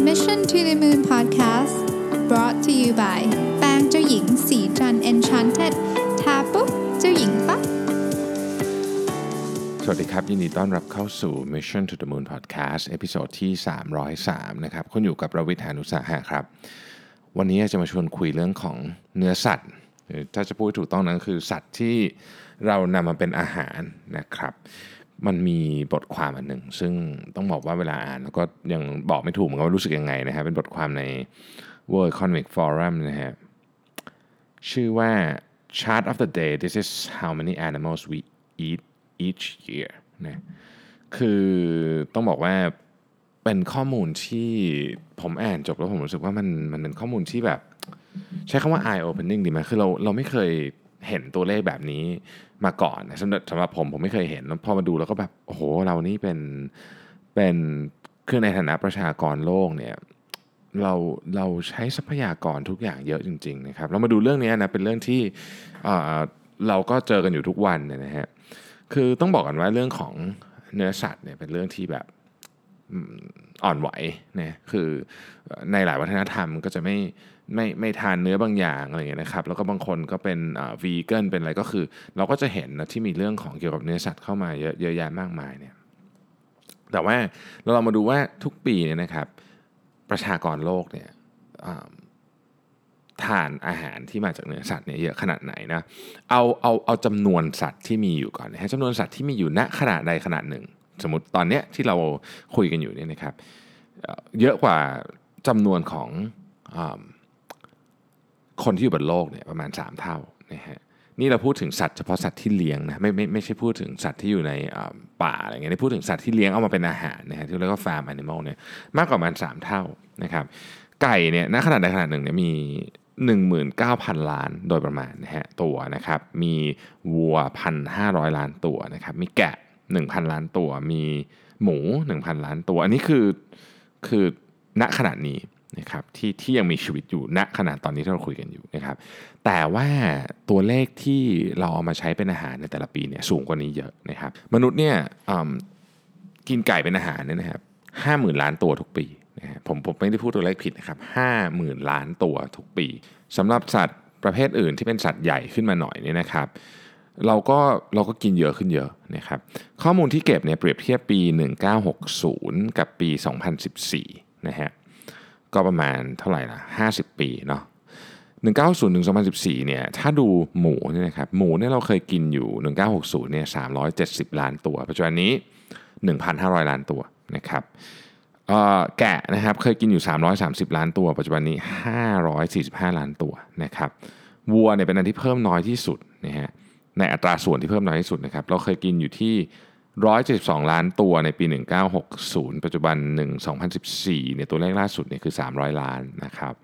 Mission to the Moon Podcast brought to you by แป้งเจ้าหญิงศรีจันทร์ Enchanted ทาปุ๊บเจ้าหญิงปั๊บสวัสดีครับ ยินดีต้อนรับเข้าสู่ Mission to the Moon Podcast episode ที่ 303 นะครับคุณอยู่กับผมรวิศ หาญอุตสาหะครับ วันนี้จะมาชวนคุยเรื่องของเนื้อสัตว์หรือถ้าจะพูดถูกต้องนั้นคือสัตว์ที่เรานำมาเป็นอาหารนะครับ มันมีบทความอันหนึ่ง ซึ่งต้องบอกว่าเวลาอ่านแล้วก็ยังบอกไม่ถูกเหมือนกันว่ารู้สึกยังไงนะฮะเป็นบทความใน World Economic Forum นะฮะชื่อว่า chart of the day this is how many animals we eat each year นะคือต้องบอกว่าเป็นข้อมูลที่ผมอ่านจบแล้วผมรู้สึกว่ามันมันเป็นข้อมูลที่แบบ ใช้คำว่า eye opening ดีไหมคือเราเราไม่เคย เห็นตัวเลขแบบนี้มาก่อนสำหรับผมผมไม่เคยเห็นแล้วพอมาดูแล้วก็แบบโอ้โหเรานี่เป็นเป็นคือในฐานะประชากรโลกเนี่ยเราเราใช้ทรัพยากรทุกอย่างเยอะจริง ๆ นะครับเรามาดูเรื่องนี้นะเป็นเรื่องที่เอ่อเราก็เจอกันอยู่ทุกวันเนี่ยนะฮะคือต้องบอกกันว่าเรื่องของเนื้อสัตว์เนี่ยเป็นเรื่องที่แบบอ่อนไหวนะคือในหลายวัฒนธรรมก็จะไม่ ไม่ไม่ทานเนื้อบางอย่างอะไรอย่างเงี้ยนะครับแล้วก็บางคนก็เป็นวีเกนเป็นอะไรก็คือ เราก็จะเห็นนะที่มีเรื่องของเกี่ยวกับเนื้อสัตว์เข้ามาเยอะเยอะแยะมากมายเนี่ยแต่ว่าเราลองมาดูว่าทุกปีเนี่ยนะครับ ประชากรโลกเนี่ยทานอาหารที่มาจากเนื้อสัตว์เนี่ยเยอะขนาดไหนนะเอาเอาเอาจำนวนสัตว์ที่มีอยู่ก่อนนะฮะจำนวนสัตว์ที่มีอยู่ณขนาดใดขนาดหนึ่ง สมมติตอนเนี้ยที่เราคุยกันอยู่เนี่ยนะครับเยอะกว่าจำนวนของอ คนที่อยู่บนโลกเนี่ยประมาณ 3 เท่านะฮะนี่เราพูดถึงสัตว์เฉพาะสัตว์ที่เลี้ยงนะไม่ไม่ไม่ใช่พูดถึงสัตว์ที่อยู่ในป่าอะไรเงี้ยนี่พูดถึงสัตว์ที่เลี้ยงเอามาเป็นอาหารนะฮะที่เรียกว่า farm animal เนี่ยมากกว่าประมาณ 3 เท่านะครับไก่เนี่ยณขนาดใดขนาดหนึ่งเนี่ยมี 19,000 ล้านโดยประมาณนะฮะตัวนะครับมีวัว 1,500 ล้านตัวนะครับมีแกะ 1,000 ล้านตัว มีหมู 1,000 ล้านตัว อันนี้คือคือณขนาดนี้ นะครับที่ที่ยังมีชีวิตอยู่ณขนาดตอนนี้ที่เราคุยกันอยู่นะครับ แต่ว่าตัวเลขที่เราเอามาใช้เป็นอาหารในแต่ละปีเนี่ยสูงกว่านี้เยอะนะครับ มนุษย์เนี่ยกินไก่เป็นอาหารเนี่ยนะครับห้าหมื่นล้านตัวทุกปีนะฮะผมผมไม่ได้พูดตัวเลขผิดนะครับห้าหมื่นล้านตัวทุกปีสำหรับสัตว์ประเภทอื่นที่เป็นสัตว์ใหญ่ขึ้นมาหน่อยเนี่ยนะครับ เราก็เราก็กินเยอะขึ้นเยอะนะครับ ข้อมูลที่เก็บเนี่ยเปรียบเทียบปี 1960 กับปี 2014 นะฮะ ก็ประมาณเท่าไหร่ละ50 ปีเนาะ1960ถึง2014เนี่ยถ้าดูหมูเนี่ยนะครับหมูเนี่ยเราเคยกินอยู่ 1960เนี่ย370 ล้านตัว ปัจจุบันนี้ 1,500 ล้านตัวนะครับแกะนะครับเคยกินอยู่ 330 ล้านตัว ปัจจุบันนี้ 545 ล้านตัวนะครับวัวเนี่ยเป็นอันที่เพิ่มน้อยที่สุดนะฮะในอัตราส่วนที่เพิ่มน้อยที่สุดนะครับเราเคยกินอยู่ที่ 172 ล้านตัวในปี 1960 ปัจจุบัน 1 2014เนี่ยตัวเลขล่าสุดเนี่ยคือ 300 ล้านนะครับ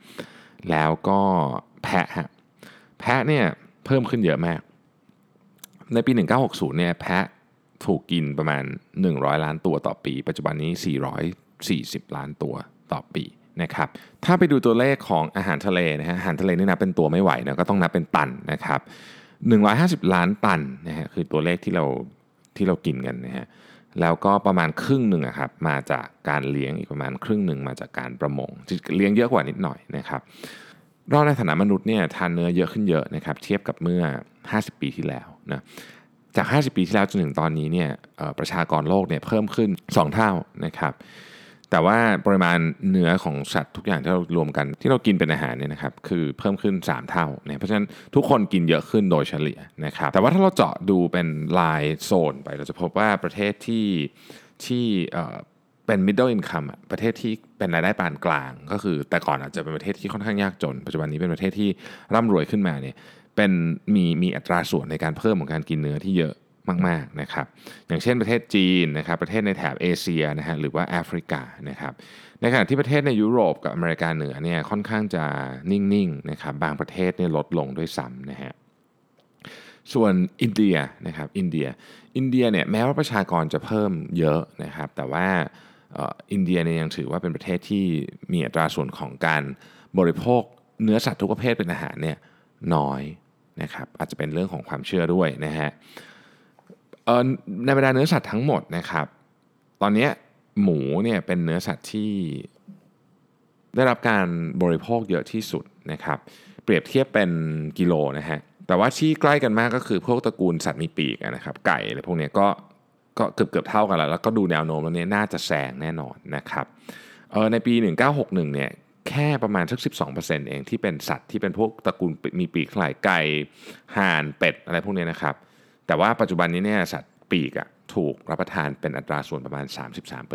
แล้วก็แพะฮะแพะเนี่ยเพิ่มขึ้นเยอะมาก ในปี 1960 เนี่ยแพะถูกกินประมาณ 100 ล้านตัวต่อปี ปัจจุบันนี้ 440 ล้านตัวต่อปีนะครับ ถ้าไปดูตัวเลขของอาหารทะเลนะฮะอาหารทะเลนี่นับเป็นตัวไม่ไหวนะก็ต้องนับเป็นตันนะครับ 150 ล้านตันนะฮะคือตัวเลขที่เรา ที่เรากินกันนะฮะแล้วก็ประมาณครึ่งหนึ่งอะครับมาจากการเลี้ยงอีกประมาณครึ่งหนึ่งมาจากการประมงเลี้ยงเยอะกว่านิดหน่อยนะครับเราในฐานะมนุษย์เนี่ยทานเนื้อเยอะขึ้นเยอะนะครับเทียบกับเมื่อ 50 ปีที่แล้วนะจาก 50 ปีที่แล้วจนถึงตอนนี้เนี่ยประชากรโลกเนี่ยเพิ่มขึ้น 2 เท่านะครับ แต่ว่าปริมาณเนื้อของสัตว์ทุกอย่างที่เรารวมกันที่เรากินเป็นอาหารเนี่ยนะครับคือเพิ่มขึ้น 3 เท่าเนี่ยเพราะฉะนั้นทุกคนกินเยอะขึ้นโดยเฉลี่ยนะครับแต่ว่าถ้าเราเจาะดูเป็นลายโซนไปเราจะพบว่าประเทศที่ที่เอ่อเป็น middle income ประเทศที่เป็นรายได้ปานกลาง ก็คือแต่ก่อนอาจจะเป็นประเทศที่ค่อนข้างยากจน ปัจจุบันนี้เป็นประเทศที่ร่ำรวยขึ้นมาเนี่ยเป็นมีมีอัตราส่วนในการเพิ่มของการกินเนื้อที่เยอะ มากๆนะครับอย่างเช่นประเทศจีนนะครับประเทศในแถบเอเชียนะฮะหรือว่าแอฟริกานะครับในขณะที่ประเทศในยุโรปกับอเมริกาเหนือเนี่ยค่อนข้างจะนิ่งๆนะครับบางประเทศเนี่ยลดลงด้วยซ้ำนะฮะส่วนอินเดียนะครับอินเดียอินเดียเนี่ยแม้ว่าประชากรจะเพิ่มเยอะนะครับแต่ว่าอินเดียเนี่ยยังถือว่าเป็นประเทศที่มีอัตราส่วนของการบริโภคเนื้อสัตว์ทุกประเภทเป็นอาหารเนี่ยน้อยนะครับอาจจะเป็นเรื่องของความเชื่อด้วยนะฮะ ในบรรดาเนื้อสัตว์ทั้งหมดนะครับ ตอนนี้หมูเนี่ยเป็นเนื้อสัตว์ที่ได้รับการบริโภคเยอะที่สุดนะครับ เปรียบเทียบเป็นกิโลนะฮะแต่ว่าที่ใกล้กันมากก็คือพวกตระกูลสัตว์มีปีกนะครับ ไก่อะไรพวกนี้ก็ก็เกือบเกือบเท่ากันแล้ว แล้วก็ดูแนวโน้มแล้วเนี่ยน่าจะแซงแน่นอนนะครับเออในปี 1961เนี่ยแค่ประมาณสัก 12%เองที่เป็นสัตว์ที่เป็นพวกตระกูลมีปีกหลายไก่ห่านเป็ดอะไรพวกนี้นะครับ แต่ว่าปัจจุบันนี้เนี่ยสัตว์ปีกอะถูกรับประทานเป็นอัตราส่วนประมาณ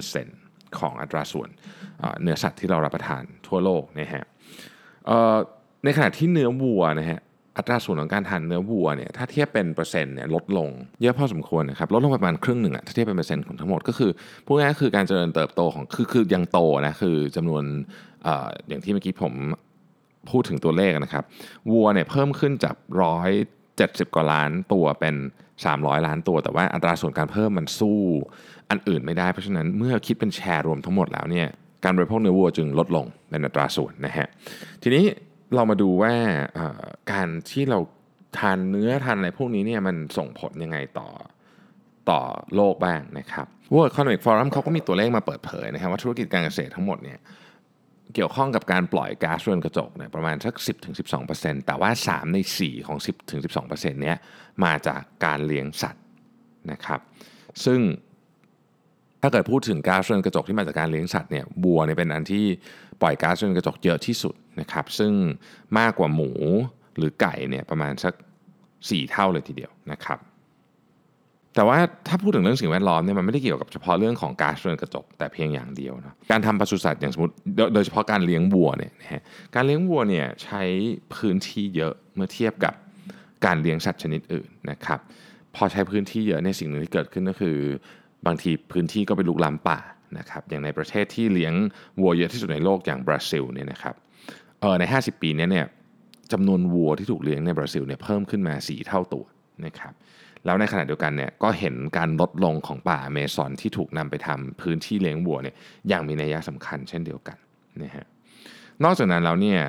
33%ของอัตราส่วนเนื้อสัตว์ที่เรารับประทานทั่วโลกนะฮะในขณะที่เนื้อวัวนะฮะอัตราส่วนของการทานเนื้อวัวเนี่ยถ้าเทียบเป็นเปอร์เซ็นต์เนี่ยลดลงเยอะพอสมควรนะครับลดลงประมาณครึ่งหนึ่งอะถ้าเทียบเป็นเปอร์เซ็นต์ของทั้งหมดก็คือพูดง่ายๆคือการเจริญเติบโตของคือคือยังโตนะคือจำนวนออย่างที่เมื่อกี้ผมพูดถึงตัวเลขนะครับวัวเนี่ยเพิ่มขึ้นจากร้อย เจ็ดสิบกว่าล้านตัวเป็น 300 ล้านตัว แต่ว่าอัตราส่วนการเพิ่มมันสู้อันอื่นไม่ได้ เพราะฉะนั้นเมื่อคิดเป็นแชร์รวมทั้งหมดแล้วเนี่ยการบริโภคเนื้อวัวจึงลดลงเป็นอัตราส่วนนะฮะทีนี้เรามาดูว่าการที่เราทานเนื้อทานอะไรพวกนี้เนี่ยมันส่งผลยังไงต่อต่อโลกบ้างนะครับ World Economic Forum เขาก็มีตัวเลขมาเปิดเผยนะครับว่าธุรกิจการเกษตรทั้งหมดเนี่ย เกี่ยวข้องกับการปล่อยก๊าซเรือนกระจกเนี่ยประมาณสัก 10-12%แต่ว่า 3 ใน 4 ของ 10-12%เนี้ยมาจากการเลี้ยงสัตว์นะครับ ซึ่งถ้าเกิดพูดถึงก๊าซเรือนกระจกที่มาจากการเลี้ยงสัตว์เนี่ยบัวเนี่ยเป็นอันที่ปล่อยก๊าซเรือนกระจกเยอะที่สุดนะครับซึ่งมากกว่าหมูหรือไก่เนี่ยประมาณสัก 4 เท่าเลยทีเดียวนะครับ แต่ว่าถ้าพูดถึงเรื่องสิ่งแวดล้อมเนี่ยมันไม่ได้เกี่ยวกับเฉพาะเรื่องของก๊าซเรือนกระจกแต่เพียงอย่างเดียวนะการทำปศุสัตว์อย่างสมมติโดยเฉพาะการเลี้ยงวัวเนี่ยนะฮะการเลี้ยงวัวเนี่ยใช้พื้นที่เยอะเมื่อเทียบกับการเลี้ยงสัตว์ชนิดอื่นนะครับพอใช้พื้นที่เยอะในสิ่งหนึ่งที่เกิดขึ้นก็คือบางทีพื้นที่ก็ไปลุกล้ำป่านะครับอย่างในประเทศที่เลี้ยงวัวเยอะที่สุดในโลกอย่างบราซิลเนี่ยนะครับเออใน 50 ปีนี้เนี่ยจำนวนวัวที่ถูกเลี้ยงในบราซิลเนี่ยเพิ่มขึ้นมา 4 เท่าตัวนะครับ แล้วในขณะเดียวกันเนี่ยก็เห็นการลดลงของป่าเมซอนที่ถูกนำไปทำพื้นที่เลี้ยงวัวเนี่ยอย่างมีนัยสำคัญเช่นเดียวกันนะฮะนอกจากนั้นแล้วเนี่ย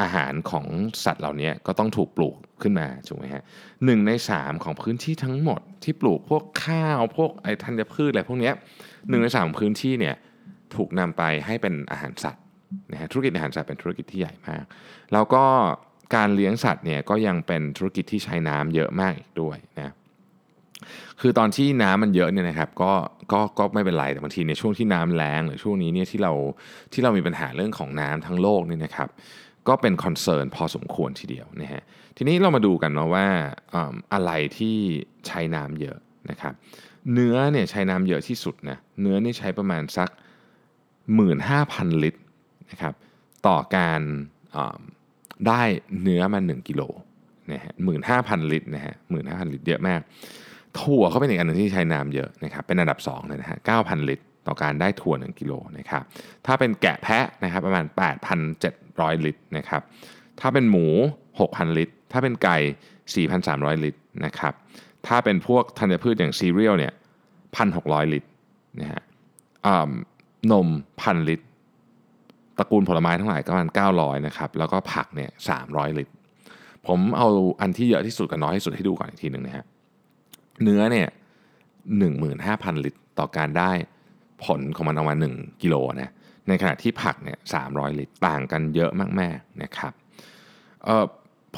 อาหารของสัตว์เหล่านี้ก็ต้องถูกปลูกขึ้นมาถูกไหมฮะหนึ่งในสามของพื้นที่ทั้งหมดที่ปลูกพวกข้าวพวกไอ้ธัญพืชอะไรพวกนี้หนึ่งในสามพื้นที่เนี่ยถูกนำไปให้เป็นอาหารสัตว์นะฮะธุรกิจอาหารสัตว์เป็นธุรกิจที่ใหญ่มาก แล้วก็ การเลี้ยงสัตว์เนี่ยก็ยังเป็นธุรกิจที่ใช้น้ำเยอะมากอีกด้วยนะคือตอนที่น้ำมันเยอะเนี่ยนะครับก็ก็ก็ไม่เป็นไรแต่บางทีในช่วงที่น้ำแรงหรือช่วงนี้เนี่ยที่เราที่เรามีปัญหาเรื่องของน้ำทั้งโลกนี่นะครับก็เป็นคอนเซิร์นพอสมควรทีเดียวนะฮะทีนี้เรามาดูกันเนาะว่าอะไรที่ใช้น้ำเยอะนะครับเนื้อเนี่ยใช้น้ำเยอะที่สุดนะเนื้อนี่ใช้ประมาณสัก 15,000 ลิตรนะครับต่อการ ได้เนื้อมา1กิโลนะฮะหมื่นห้าพันลิตรนะฮะหมื่นห้าพันลิตรเยอะมาก ถั่วเขาเป็นอีกอันนึงที่ใช้น้ำเยอะนะครับเป็นอันดับ 2 เลยนะฮะเก้าพันลิตร ต่อการได้ถั่ว 1 กิโลนะครับถ้าเป็นแกะแพะนะครับประมาณ 8,700 ลิตรนะครับถ้าเป็นหมู 6,000 ลิตร ถ้าเป็นไก่ 4,300 ลิตรนะครับถ้าเป็นพวกธัญพืชอย่างซีเรียลเนี่ย1,600 ลิตรนะฮะนมพันลิตร ตระกูลผลไม้ทั้งหลายก็ประมาณ900นะครับแล้วก็ผักเนี่ย300 ลิตร ผมเอาอันที่เยอะที่สุดกับน้อยที่สุดให้ดูก่อนอีกทีหนึ่งนะฮะเนื้อเนี่ย15,000 ลิตรต่อการได้ผลของมันออกมา 1 กิโลนะในขณะที่ผักเนี่ย300 ลิตรต่างกันเยอะมากๆนะครับ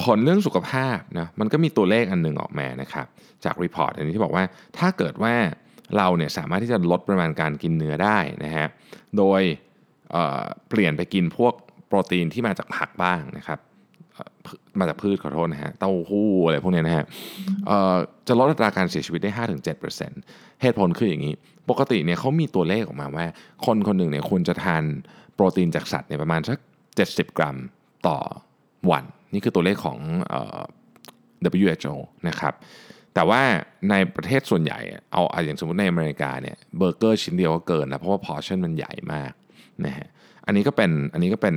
ผลเรื่องสุขภาพนะมันก็มีตัวเลขอันหนึ่งออกมานะครับจาก report อันนี้ที่บอกว่าถ้าเกิดว่าเราเนี่ยสามารถที่จะลดปริมาณการกินเนื้อได้นะฮะโดย เปลี่ยนไปกินพวกโปรตีนที่มาจากผักบ้างนะครับมาจากพืชขอโทษนะฮะเต้าหู้อะไรพวกนี้นะฮะจะลดอัตราการเสียชีวิตได้ 5-7%เหตุผลคืออย่างนี้ ปกติเนี่ยเขามีตัวเลขออกมาว่า คนคนหนึ่งเนี่ยควรจะทานโปรตีนจากสัตว์เนี่ยประมาณสัก 70 กรัมต่อวัน นี่คือตัวเลขของ WHO นะครับแต่ว่าในประเทศส่วนใหญ่เอาอย่างสมมติในอเมริกาเนี่ยเบอร์เกอร์ชิ้นเดียวก็เกินนะเพราะว่าพอชั่นมันใหญ่มาก นะฮะอันนี้ก็เป็นอันนี้ก็เป็น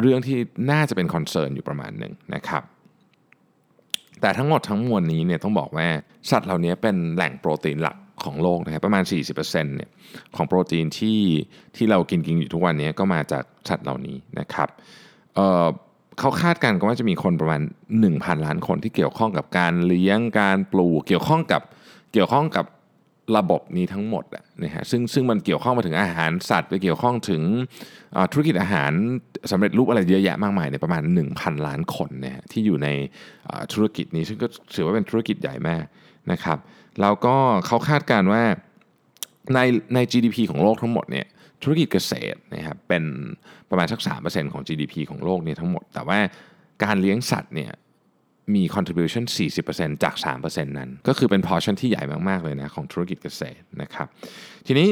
เรื่องที่น่าจะเป็น concern อยู่ประมาณหนึ่งนะครับแต่ทั้งหมดทั้งมวลนี้เนี่ยต้องบอกว่าสัตว์เหล่านี้เป็นแหล่งโปรตีนหลักของโลกนะครับประมาณ 40%เนี่ยของโปรตีนที่ที่เรากินกินอยู่ทุกวันนี้ก็มาจากสัตว์เหล่านี้นะครับเเขาคาดการณ์กันว่าจะมีคนประมาณ 1,000 ล้านคนที่เกี่ยวข้องกับการเลี้ยงการปลูกเกี่ยวข้องกับเกี่ยวข้องกับ ระบบนี้ทั้งหมดนะฮะซึ่งซึ่งมันเกี่ยวข้องมาถึงอาหารสัตว์ไปเกี่ยวข้องถึงธุรกิจอาหารสำเร็จรูปอะไรเยอะแยะมากมายเนี่ยประมาณ 1,000 ล้านคนเนี่ยฮะที่อยู่ในธุรกิจนี้ซึ่งก็ถือว่าเป็นธุรกิจใหญ่มากนะครับแล้วก็เขาคาดการณ์ว่าในใน GDP ของโลกทั้งหมดเนี่ยธุรกิจเกษตรนะครับเป็นประมาณสัก 3%ของ GDP ของโลกเนี่ยทั้งหมด แต่ว่าการเลี้ยงสัตว์เนี่ย มี contribution 40%จาก 3%นั้น ก็คือเป็น portion ที่ใหญ่มาก ๆ เลยนะของธุรกิจเกษตรนะครับ ทีนี้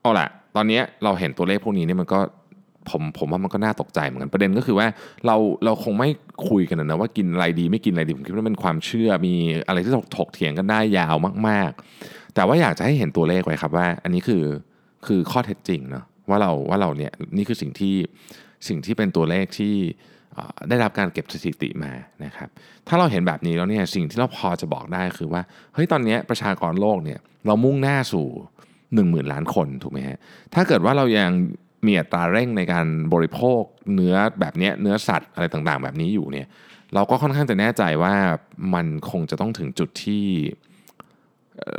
เอาละตอนนี้เราเห็นตัวเลขพวกนี้เนี่ยมันก็ผมผมว่ามันก็น่าตกใจเหมือนกันประเด็นก็คือว่าเราเราคงไม่คุยกันนะว่ากินอะไรดีไม่กินอะไรดีผมคิดว่าเป็นความเชื่อมีอะไรที่ถกเถียงกันได้ยาวมาก ๆ แต่ว่าอยากจะให้เห็นตัวเลขไว้ครับว่า อันนี้คือคือข้อเท็จจริงเนาะว่าเราว่าเราเนี่ยนี่คือสิ่งที่สิ่งที่เป็นตัวเลขที่ ได้รับการเก็บสถิติมานะครับถ้าเราเห็นแบบนี้แล้วเนี่ยสิ่งที่เราพอจะบอกได้คือว่าเฮ้ยตอนนี้ประชากรโลกเนี่ยเรามุ่งหน้าสู่ 1 0,000 ล้านคนถูกไหมฮะถ้าเกิดว่าเรายังมีอัตราเร่งในการบริโภคเนื้อแบบนี้เนื้อสัตว์อะไรต่างๆ แบบนี้อยู่เนี่ยเราก็ค่อนข้างจะแน่ใจว่ามันคงจะต้องถึงจุดที่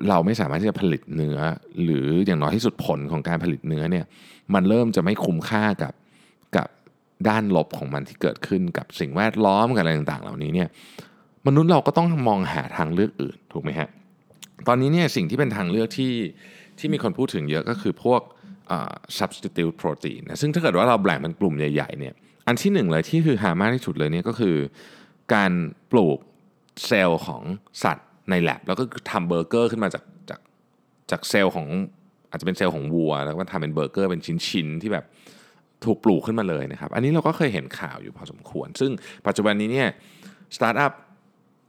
เราไม่สามารถที่จะผลิตเนื้อ หรืออย่างน้อยที่สุดผลของการผลิตเนื้อเนี่ยมันเริ่มจะไม่คุ้มค่ากับกับ ด้านลบของมันที่เกิดขึ้นกับสิ่งแวดล้อมกับอะไรต่างๆ เหล่านี้เนี่ยมนุษย์เราก็ต้องมองหาทางเลือกอื่นถูกไหมฮะตอนนี้เนี่ยสิ่งที่เป็นทางเลือกที่ที่มีคนพูดถึงเยอะก็คือพวก substitute protein นะซึ่งถ้าเกิดว่าเราแบ่งเป็นกลุ่มใหญ่ๆเนี่ยอันที่หนึ่งเลยที่คือหามากที่สุดเลยเนี่ยก็คือการปลูกเซลล์ของสัตว์ในแลบแล้วก็ทำเบอร์เกอร์ขึ้นมาจากจากจากเซลล์ของอาจจะเป็นเซลล์ของวัว แล้วก็ทำเป็นเบอร์เกอร์เป็นชิ้นๆที่แบบ ถูกปลูกขึ้นมาเลยนะครับ อันนี้เราก็เคยเห็นข่าวอยู่พอสมควร ซึ่งปัจจุบันนี้เนี่ยสตาร์ทอัพ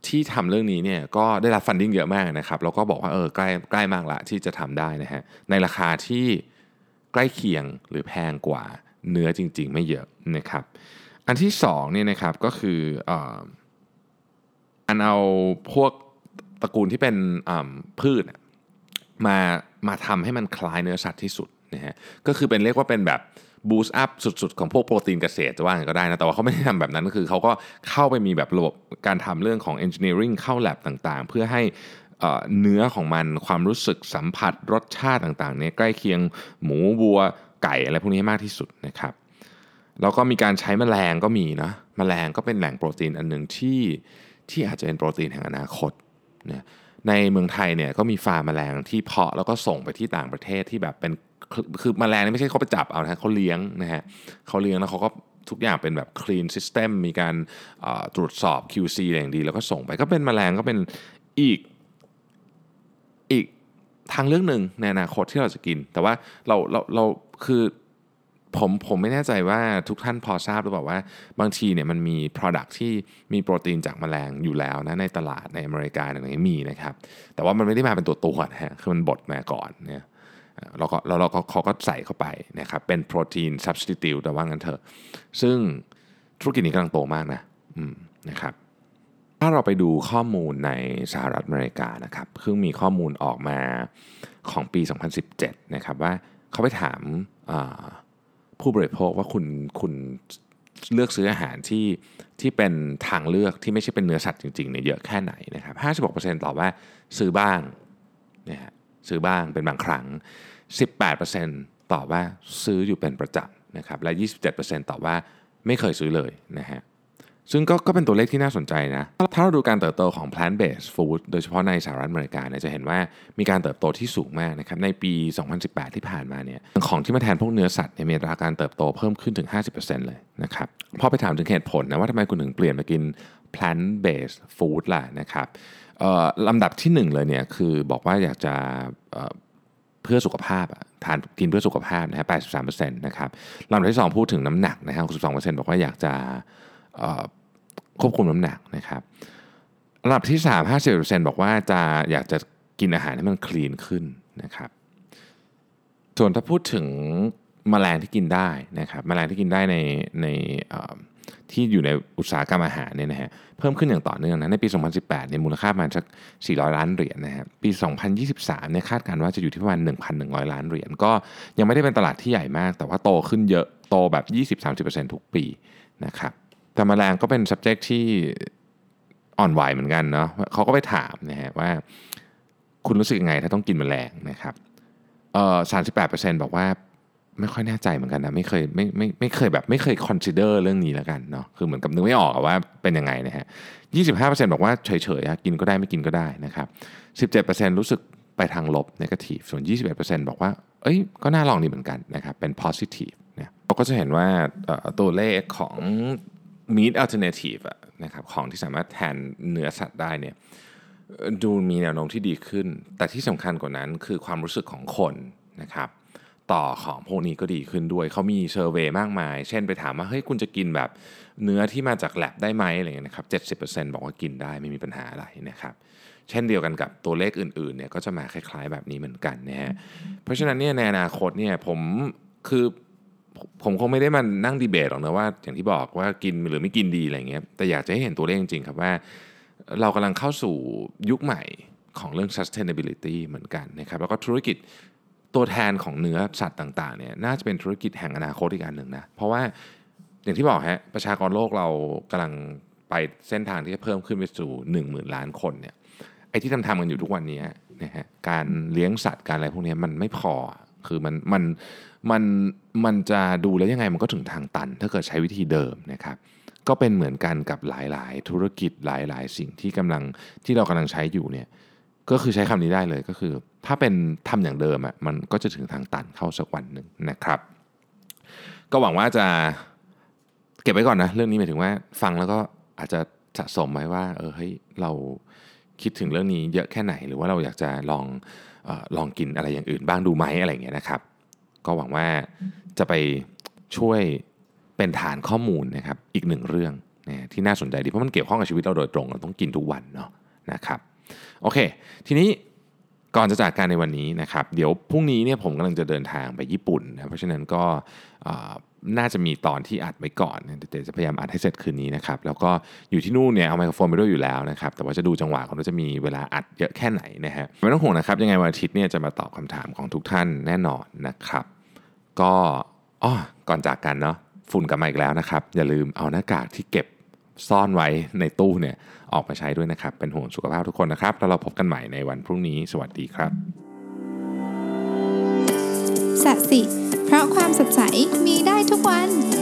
ที่ทำเรื่องนี้เนี่ยก็ได้รับ funding เยอะมากนะครับแล้วก็บอกว่าเออใกล้ใกล้มากละที่จะทำได้นะฮะในราคาที่ใกล้เคียงหรือแพงกว่าเนื้อจริง ๆ ไม่เยอะนะครับ อันที่สองเนี่ยนะครับก็คืออันเอาพวกตระกูลที่เป็นพืชมามาทำให้มันคล้ายเนื้อสัตว์ที่สุดนะฮะก็คือเป็นเรียกว่าเป็นแบบ boost up สุด ๆ ของพวกโปรตีนเกษตรจะว่าก็ได้นะ แต่ว่าเขาไม่ได้ทำแบบนั้นก็คือเขาก็เข้าไปมีแบบระบบการทำเรื่องของ engineering เข้าแลบต่างๆ เพื่อให้เนื้อของมันความรู้สึกสัมผัสรสชาติต่างๆเนี่ยใกล้เคียงหมูวัวไก่อะไรพวกนี้มากที่สุดนะครับแล้วก็มีการใช้แมลงก็มีนะแมลงก็เป็นแหล่งโปรตีนอันหนึ่งที่ที่อาจจะเป็นโปรตีนแห่งอนาคตนะในเมืองไทยเนี่ยก็มีฟาร์มแมลงที่เพาะแล้วก็ส่งไปที่ต่างประเทศที่แบบเป็น คือมแมลงนี่ไม่ใช่เขาไปจับเอานะเขาเลี้ยงนะฮะเขาเลี้ยงแล้วเขาก็ทุกอย่างเป็นแบบ clean system มีการตรวจสอบ QC อย่างดี แล้วก็ส่งไปก็เป็นมแมลงก็เป็นอีกอีกทางเรื่องหนึ่งในอนาคตที่เราจะกิน แต่ว่าเราเราเราคือผมผมไม่แน่ใจว่าทุกท่านพอทราบหรือเปล่าว่า บางทีเนี่ยมันมี Product ที่มีโปรตีนจากแมลงอยู่แล้วนะในตลาดในอเมริกาอะไรนี้มีนะครับ แต่ว่ามันไม่ได้มาเป็นตัวตัวนะฮะคือมันบดมาก่อนเนี่ย เราก็เราเราก็เขาก็ใส่เข้าไปนะครับเป็นโปรตีน substitute แต่ว่างั้นเถอะซึ่งธุรกิจนี้กำลังโตมากนะนะครับถ้าเราไปดูข้อมูลในสหรัฐอเมริกานะครับเพิ่งมีข้อมูลออกมาของปี 2017 นะครับว่าเขาไปถามผู้บริโภคว่าคุณคุณเลือกซื้ออาหารที่ที่เป็นทางเลือกที่ไม่ใช่เป็นเนื้อสัตว์จริงๆเนี่ยเยอะแค่ไหนนะครับ 56%ตอบว่าซื้อบ้างนะฮะ ซื้อบ้างเป็นบางครั้ง 18%ตอบว่าซื้ออยู่เป็นประจำนะครับและ 27%ตอบว่าไม่เคยซื้อเลยนะฮะซึ่งก็ก็เป็นตัวเลขที่น่าสนใจนะ ถ้าเราดูการเติบโตของ plant based food โดยเฉพาะในสหรัฐอเมริกาเนี่ยจะเห็นว่ามีการเติบโตที่สูงมากนะครับในปี 2018 ที่ผ่านมาเนี่ยของที่มาแทนพวกเนื้อสัตว์มีอัตราการเติบโตเพิ่มขึ้นถึง 50%เลยนะครับพอไปถามถึงเหตุผลนะว่าทำไมคุณถึงเปลี่ยนมากิน plant based food ล่ะนะครับ ลำดับที่1เลยเนี่ยคือบอกว่าอยากจะเพื่อสุขภาพทานกินเพื่อสุขภาพนะฮะ83%นะครับลำดับที่2พูดถึงน้ำหนักนะฮะ62%บอกว่าอยากจะควบคุมน้ำหนักนะครับลำดับที่3 50%บอกว่าจะอยากจะกินอาหารให้มันคลีนขึ้นนะครับส่วนถ้าพูดถึงมแมลงที่กินได้นะครับมแมลงที่กินได้ในใน ที่อยู่ในอุตสาหกรรมอาหารเนี่ยนะฮะเพิ่มขึ้นอย่างต่อเนื่องนะในปี 2018เนี่ยมูลค่าประมาณสัก 400 ล้านเหรียญนะฮะปี 2023เนี่ยคาดการณ์ว่าจะอยู่ที่ประมาณ 1,100 ล้านเหรียญก็ยังไม่ได้เป็นตลาดที่ใหญ่มาก แต่ว่าโตขึ้นเยอะโตแบบ 20-30%ทุกปีนะครับแต่มแมลงก็เป็น subject ที่อ่อนไหวเหมือนกันเนาะเขาก็ไปถามนะฮะว่าคุณรู้สึกยังไงถ้าต้องกินแมลงนะครับเอ่อสามสิบแปดเปอร์เซ็นต์บอกว่า ไม่ค่อยแน่ใจเหมือนกันนะไม่เคยไม่ไม่ไม่เคยแบบไม่เคย consider เรื่องนี้แล้วกันเนาะคือเหมือนกับนึกไม่ออกว่าเป็นยังไงนะฮะยี่สิบห้าเปอร์เซ็นต์บอกว่าเฉยๆกินก็ได้ไม่กินก็ได้นะครับสิบเจ็ดเปอร์เซ็นต์รู้สึกไปทางลบ negative ส่วนยี่สิบเอ็ดเปอร์เซ็นต์บอกว่า เอ้ย ก็น่าลองดีเหมือนกันนะครับ เป็น positive เนี่ยเราก็จะเห็นว่าตัวเลขของ meat alternative นะครับ ของที่สามารถแทนเนื้อสัตว์ได้เนี่ย ดูมีแนวโน้มที่ดีขึ้น แต่ที่สำคัญกว่านั้นคือความรู้สึกของคนนะครับ ต่อของพวกนี้ก็ดีขึ้นด้วย เขามีเซอร์เวยมากมาย เช่นไปถามว่าเฮ้ยคุณจะกินแบบเนื้อที่มาจากแลบได้ไหมอะไรเงี้ยนะครับเจ็บอกว่ากินได้ไม่มีปัญหาอะไรนะครับเช่นเดียวกันกับตัวเลขอื่นๆเนี่ยก็จะมาคล้ายๆแบบนี้เหมือนกันนะฮะเพราะฉะนั้นเนี่ยในอนาคตเนี่ยผมคือผมคงไม่ได้มานั่งดีเบตหรอกนะว่า อย่างที่บอกว่ากินหรือไม่กินดีอะไรเงี้ยแต่อยากจะให้เห็นตัวเลขจริงๆครับว่า เรากำลังเข้าสู่ยุคใหม่ของเรื่อง sustainability เหมือนกันนะครับแล้วก็ธุรกิจ ตัวแทนของเนื้อสัตว์ต่างๆเนี่ยน่าจะเป็นธุรกิจแห่งอนาคตอีกอันหนึ่งนะ เพราะว่าอย่างที่บอกฮะประชากรโลกเรากำลังไปเส้นทางที่จะเพิ่มขึ้นไปสู่ 1 0,000 ล้านคนเนี่ยไอ้ที่ทำทำกันอยู่ทุกวันนี้นะฮะการเลี้ยงสัตว์การอะไรพวกนี้มันไม่พอคือมันมันมันมันจะดูแล้วยังไงมันก็ถึงทางตัน ถ้าเกิดใช้วิธีเดิมนะครับก็เป็นเหมือนกันกับหลาย ๆ ธุรกิจหลาย ๆ สิ่งที่กำลังที่เรากำลังใช้อยู่เนี่ยก็คือใช้คำนี้ได้เลยก็คือ ถ้าเป็นทำอย่างเดิมอะมันก็จะถึงทางตันเข้าสักวันหนึ่งนะครับ ก็หวังว่าจะเก็บไว้ก่อนนะเรื่องนี้หมายถึงว่าฟังแล้วก็อาจจะสะสมไว้ว่าเออเฮ้ยเราคิดถึงเรื่องนี้เยอะแค่ไหน หรือว่าเราอยากจะลองอลองกินอะไรอย่างอื่นบ้างดูไหมอะไรเงี้ยนะครับ ก็หวังว่าจะไปช่วยเป็นฐานข้อมูลนะครับอีกหนึ่งเรื่องนะที่น่าสนใจดีเพราะมันเกี่ยวข้องกับชีวิตเราโดยตรงเราต้องกินทุกวันเนาะนะครับโอเค ทีนี้ ก่อนจะจากการในวันนี้นะครับ เดี๋ยวพรุ่งนี้เนี่ยผมกำลังจะเดินทางไปญี่ปุ่นนะเพราะฉะนั้นก็น่าจะมีตอนที่อัดไว้ก่อนเดี๋ยวจะพยายามอัดให้เสร็จคืนนี้นะครับ แล้วก็อยู่ที่นู่นเนี่ยเอาไมโครโฟนไปด้วยอยู่แล้วนะครับ แต่ว่าจะดูจังหวะของเราจะมีเวลาอัดเยอะแค่ไหนนะฮะไม่ต้องห่วงนะครับ ยังไงวันอาทิตย์เนี่ยจะมาตอบคำถามของทุกท่านแน่นอนนะครับ ก็อ๋อก่อนจากกันเนาะฝุ่นกลับมาอีกแล้วนะครับ อย่าลืมเอาหน้ากากที่เก็บ ซ่อนไว้ในตู้เนี่ยออกมาใช้ด้วยนะครับ เป็นห่วงสุขภาพทุกคนนะครับ แล้วเราพบกันใหม่ในวันพรุ่งนี้ สวัสดีครับสัสิ เพราะความสดใสมีได้ทุกวัน